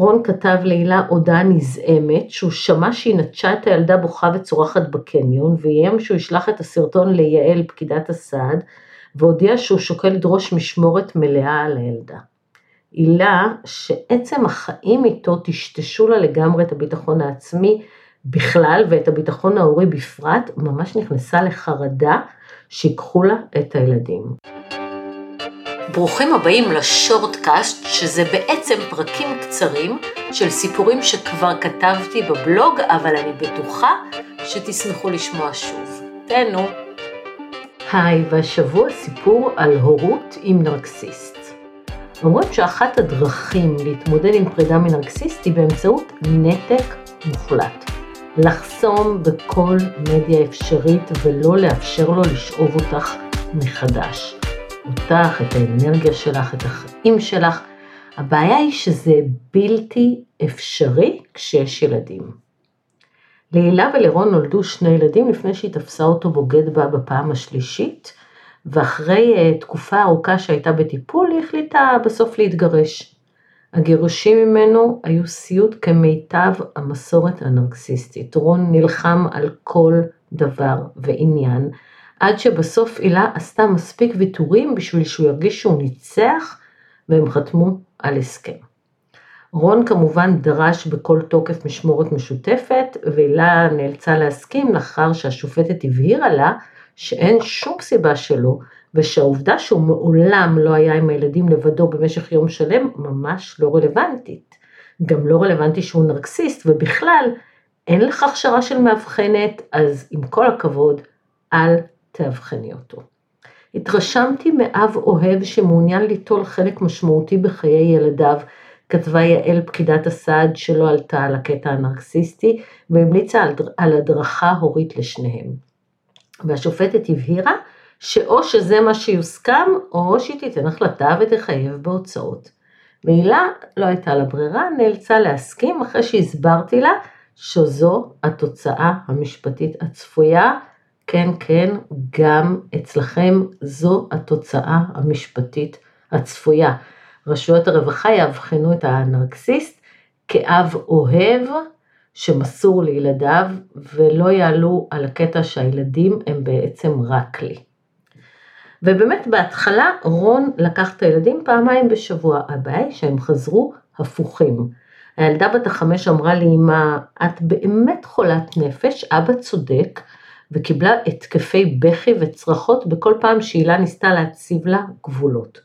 רון כתב להילה הודעה נזעמת שהוא שמע שהיא נטשה את הילדה בוכה וצורחת בקניון ואיים שהוא ישלח את הסרטון ליעל פקידת הסעד והודיע שהוא שוקל לדרוש משמורת מלאה על הילדה. הילה שעצם החיים איתו טשטשו לה לגמרי את הביטחון העצמי בכלל ואת הביטחון ההורי בפרט, ממש נכנסה לחרדה שיקחו לה את הילדים. ברוכים הבאים לשורטקאסט, שזה בעצם פרקים קצרים של סיפורים שכבר כתבתי בבלוג, אבל אני בטוחה שתשמחו לשמוע שוב. תהנו. היי, והשבוע סיפור על הורות עם נרקסיסט. אומרים שאחת הדרכים להתמודד עם פרידה מנרקסיסט היא באמצעות נתק מוחלט. לחסום בכל מדיה אפשרית ולא לאפשר לו לשאוב אותך מחדש. אותך, את האנרגיה שלך, את החיים שלך. הבעיה היא שזה בלתי אפשרי כשיש ילדים. להילה ולרון נולדו שני ילדים לפני שהיא תפסה אותו בוגד בה בפעם השלישית, ואחרי uh, תקופה ארוכה שהייתה בטיפול היא החליטה בסוף להתגרש. הגירושים ממנו היו סיוט כמיטב המסורת הנרקסיסטית. רון נלחם על כל דבר ועניין, עד שבסוף הילה עשתה מספיק ויתורים בשביל שהוא ירגיש שהוא ניצח, והם חתמו על הסכם. רון כמובן דרש בכל תוקף משמורת משותפת, והילה נאלצה להסכים לאחר שהשופטת הבהירה לה שאין שום סיבה שלא, ושהעובדה שהוא מעולם לא היה עם הילדים לבדו במשך יום שלם ממש לא רלוונטית. גם לא רלוונטי שהוא נרקסיסט, ובכלל אין לך הכשרה של מאבחנת, אז עם כל הכבוד, אל תאבחני אותו. התרשמתי מאב אוהב שמעוניין ליטול חלק משמעותי בחיי ילדיו, כתבה יעל פקידת הסעד שלא עלתה על הקטע הנרקסיסטי, והמליצה על הדרכה הורית לשניהם. והשופטת הבהירה שאו שזה מה שיוסכם, או שהיא תיתן החלטה ותחייב בהוצאות. והילה לא הייתה לה ברירה, נאלצה להסכים אחרי שהסברתי לה שזו התוצאה המשפטית הצפויה. כן, כן, גם אצלכם זו התוצאה המשפטית הצפויה. רשויות הרווחה יאבחנו את הנרקסיסט כאב אוהב שמסור לילדיו ולא יעלו על הקטע שהילדים הם בעצם רק לי. ובאמת בהתחלה רון לקח את הילדים פעמיים בשבוע, היא שהם חזרו הפוכים. הילדה בת החמש אמרה לי, אמא, את באמת חולת נפש, אבא צודק, וקיבלה התקפי בכי וצרחות בכל פעם שהילה ניסתה להציב לה גבולות.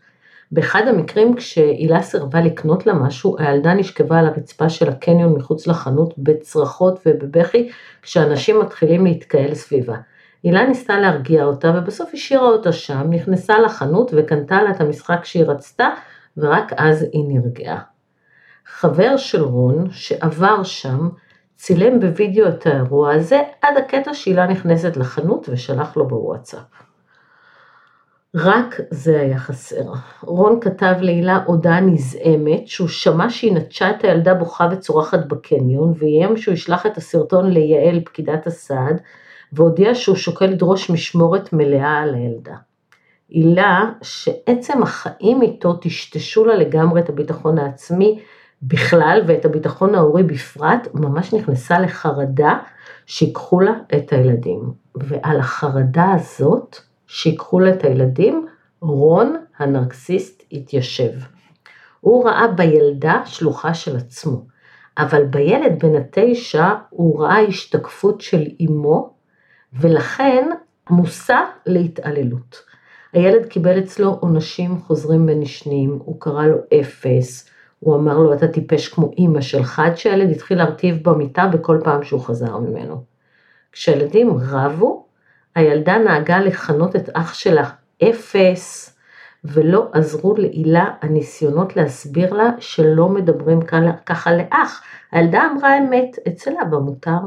באחד המקרים כשהילה סירבה לקנות לה משהו, הילדה נשכבה על הרצפה של הקניון מחוץ לחנות בצרחות ובבכי, כשאנשים מתחילים להתקהל סביבה. הילה ניסתה להרגיע אותה ובסוף השאירה אותה שם, נכנסה לחנות וקנתה לה את המשחק שהיא רצתה, ורק אז היא נרגעה. חבר של רון שעבר שם צילם בווידאו את האירוע הזה עד הקטע שהילה נכנסת לחנות ושלח לו בוואטסאפ. רק זה היה חסר. רון כתב להילה הודעה נזעמת שהוא שמע שהיא נטשה את הילדה בוכה וצורחת בקניון ואיים שהוא ישלח את הסרטון ליעל פקידת הסעד והודיע שהוא שוקל לדרוש משמורת מלאה על הילדה. הילה שעצם החיים איתו טשטשו לה לגמרי את הביטחון העצמי בכלל ואת הביטחון ההורי בפרט, ממש נכנסה לחרדה שיקחו לה את הילדים. ועל החרדה הזאת שיקחו לה את הילדים, רון הנרקסיסט התיישב. הוא ראה בילדה שלוחה של עצמו, אבל בילד בן התשע הוא ראה השתקפות של אמו, ולכן מושא להתעללות. הילד קיבל אצלו עונשים חוזרים ונשנים, הוא קרא לו אפס, הוא אמר לו אתה טיפש כמו אימא שלך, עד שהילד התחיל להרטיב במיטה בכל פעם שהוא חזר ממנו. כשילדים רבו, הילדה נהגה לכנות את אח שלה אפס, ולא עזרו להילה הניסיונות להסביר לה שלא מדברים ככה לאח. הילדה אמרה אמת, אצל אבא מותר.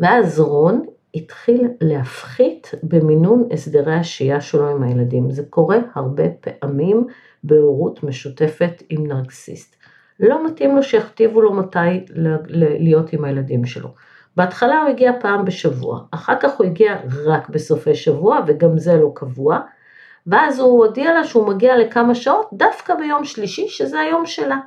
ואז רון התחיל להפחית במינון הסדרי השהייה שלו עם הילדים. זה קורה הרבה פעמים בהורות משותפת עם נרקסיסט. לא מתאים לו שיכתיבו לו מתי להיות עם הילדים שלו. בהתחלה הוא הגיע פעם בשבוע, אחר כך הוא הגיע רק בסופי שבוע וגם זה לא קבוע, ואז הוא הודיע לה שהוא מגיע לכמה שעות דווקא ביום שלישי שזה היום שלה.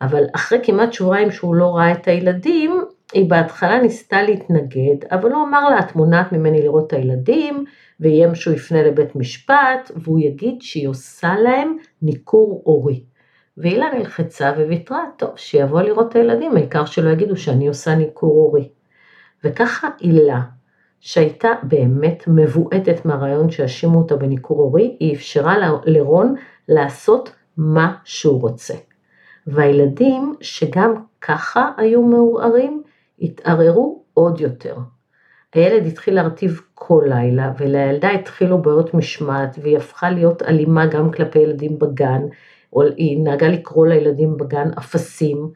אבל אחרי כמעט שבועיים שהוא לא ראה את הילדים, היא בהתחלה ניסתה להתנגד, אבל הוא אמר לה, את מונעת ממני לראות את הילדים, ואיים שהוא יפנה לבית משפט, והוא יגיד שהיא עושה להם ניכור הורי. והילה נלחצה וויתרה, טוב, שיבוא לראות את הילדים, העיקר שלא יגידו שאני עושה ניכור הורי. וככה הילה, שהייתה באמת מבועטת מהרעיון שהאשימו אותה בניכור הורי, היא אפשרה לרון לעשות מה שהוא רוצה. והילדים, שגם ככה היו מעורערים, התערערו עוד יותר. הילד התחיל להרטיב כל לילה, ולילדה התחילו בעיות משמעת, והיא הפכה להיות אלימה גם כלפי ילדים בגן, היא נהגה לקרוא לילדים בגן אפסים,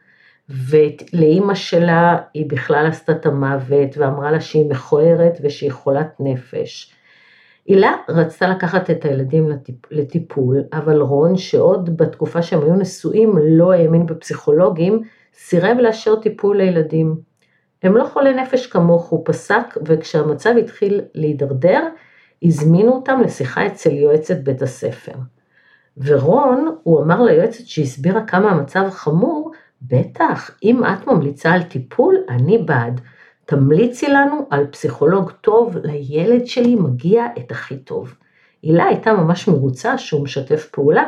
ולאימא שלה היא בכלל עשתה את המוות, ואמרה לה שהיא מכוערת ושהיא חולת נפש. הילה רצתה לקחת את הילדים לטיפול, אבל רון, שעוד בתקופה שהם היו נשואים לא האמין בפסיכולוגים, סירב לאשר טיפול לילדים. הם לא חולי נפש כמוך, הוא פסק, וכשהמצב התחיל להידרדר, הזמינו אותם לשיחה אצל יועצת בית הספר. ורון, הוא אמר ליועצת שהסבירה כמה המצב חמור, בטח, אם את ממליצה על טיפול, אני בעד. תמליצי לנו על פסיכולוג טוב, לילד שלי מגיע את הכי טוב. הילה הייתה ממש מרוצה שהוא משתף פעולה,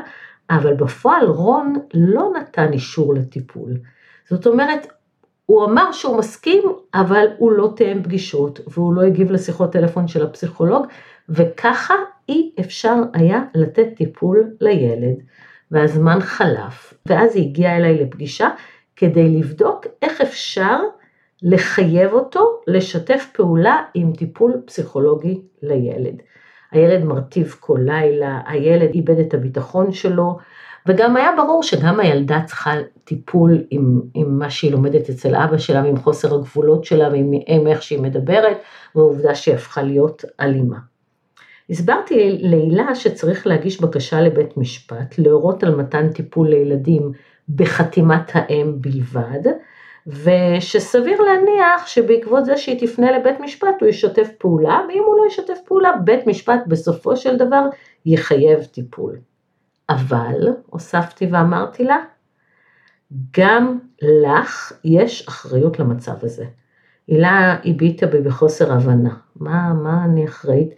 אבל בפועל רון לא נתן אישור לטיפול. זאת אומרת, הוא אמר שהוא מסכים, אבל הוא לא תאם פגישות, והוא לא הגיב לשיחות טלפון של הפסיכולוג, וככה אי אפשר היה לתת טיפול לילד. והזמן חלף, ואז היא הגיעה אליי לפגישה כדי לבדוק איך אפשר לחייב אותו לשתף פעולה עם טיפול פסיכולוגי לילד. הילד מרטיב כל לילה, הילד איבד את הביטחון שלו, וגם היה ברור שגם הילדה צריכה טיפול עם, עם מה שהיא לומדת אצל אבא שלה, ועם חוסר הגבולות שלה, ועם איך שהיא מדברת, והעובדה שהיא הפכה להיות אלימה. הסברתי להילה שצריך להגיש בקשה לבית משפט, להורות על מתן טיפול לילדים בחתימת האם בלבד, ושסביר להניח שבעקבות זה שהיא תפנה לבית משפט הוא ישתף פעולה, ואם הוא לא ישתף פעולה, בית משפט בסופו של דבר יחייב טיפול. אבל, הוספתי ואמרתי לה, גם לך יש אחריות למצב הזה. הילה הביטה בי בחוסר הבנה. מה, מה אני אחראית?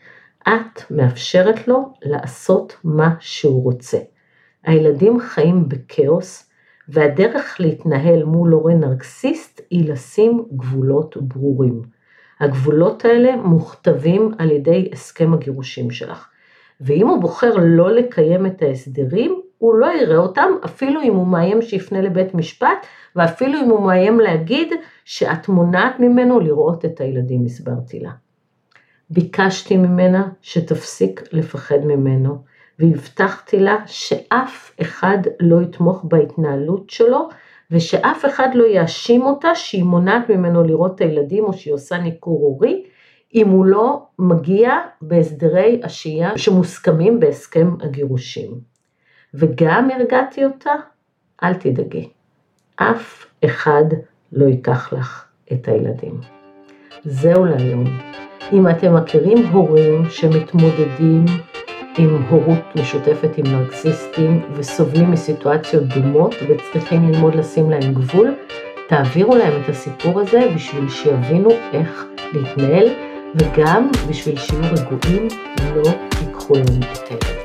את מאפשרת לו לעשות מה שהוא רוצה. הילדים חיים בכאוס, והדרך להתנהל מול הורה נרקסיסט היא לשים גבולות ברורים. הגבולות האלה מוכתבים על ידי הסכם הגירושים שלך. ואם הוא בוחר לא לקיים את ההסדרים, הוא לא יראה אותם, אפילו אם הוא מאיים שיפנה לבית משפט, ואפילו אם הוא מאיים להגיד שאת מונעת ממנו לראות את הילדים, הסברתי לה. ביקשתי ממנה שתפסיק לפחד ממנו, והבטחתי לה שאף אחד לא יתמוך בהתנהלות שלו, ושאף אחד לא יאשים אותה שהיא מונעת ממנו לראות את הילדים או שהיא עושה ניכור הורי, אם הוא לא מגיע בהסדרי השהייה שמוסכמים בהסכם הגירושים. וגם הרגעתי אותה, אל תדאגי, אף אחד לא ייקח לך את הילדים. זהו להיום. אם אתם מכירים הורים שמתמודדים עם הורות משותפת עם נרקסיסטים וסובלים מסיטואציות דומות וצריכים ללמוד לשים להם גבול, תעבירו להם את הסיפור הזה בשביל שיבינו איך להתנהל וגם בשביל שיהיו רגועים לא ייקחו להם את הילד.